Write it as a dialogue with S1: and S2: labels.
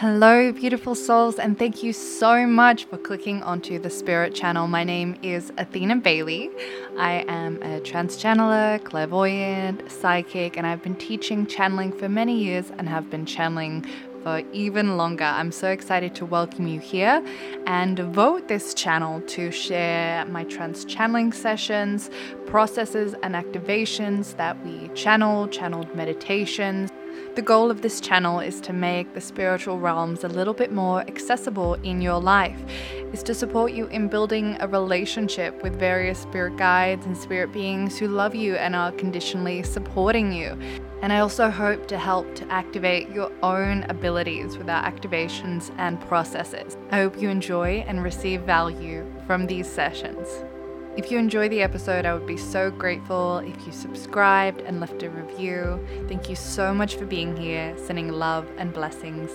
S1: Hello, beautiful souls, and thank you so much for clicking onto the Spirit channel. My name is Athina Bailey. I am a trance channeler, clairvoyant, psychic, and I've been teaching channeling for many years and have been channeling for even longer. I'm so excited to welcome you here and devote this channel to share my trance channeling sessions, processes, and activations that we channel, channeled meditations the goal of this channel is to make the spiritual realms a little bit more accessible in your life, is to support you in building a relationship with various spirit guides and spirit beings who love you and are conditionally supporting you. And I also hope to help to activate your own abilities with our activations and processes. I hope you enjoy and receive value from these sessions. If you enjoy the episode, I would be so grateful if you subscribed and left a review. Thank you so much for being here, sending love and blessings.